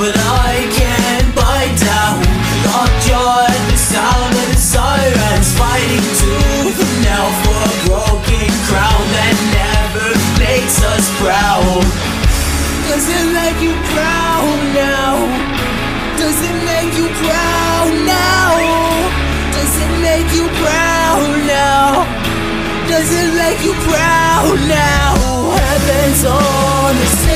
but I can't bite down. Lockjaw at the sound of the sirens, fighting tooth and nail for a broken crown that never makes us proud. Does it make you proud now? Does it make you proud now? Does it make you proud now? Does it make you proud now? Heaven's on the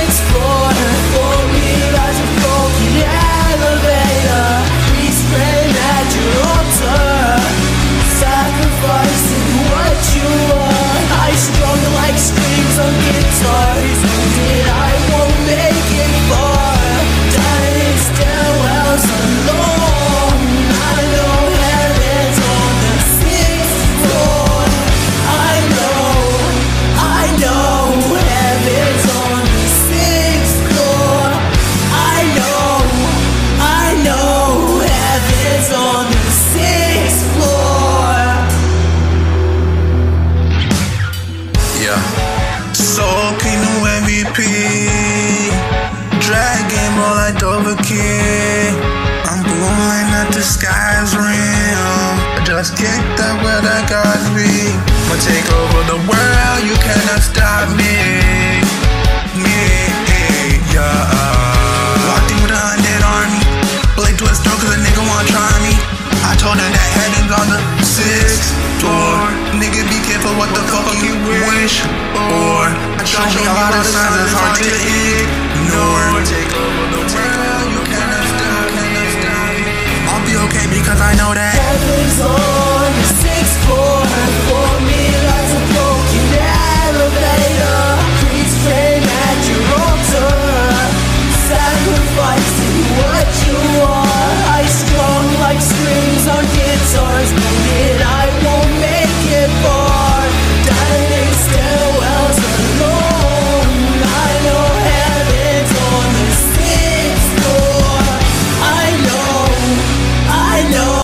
guitars. MVP. Dragon ball like Dover King. I'm blowing up the sky's rim. I just kicked up where the gods be. I'ma take over the world, you cannot stop me. Me, yeah. Walked in with a hundred army. Blade to his throat cause a nigga wanna try me. I told him that heaven's on the sixth floor. Nigga, be careful what the fuck you wish for. Show me a lot of signs that's hard to ignore.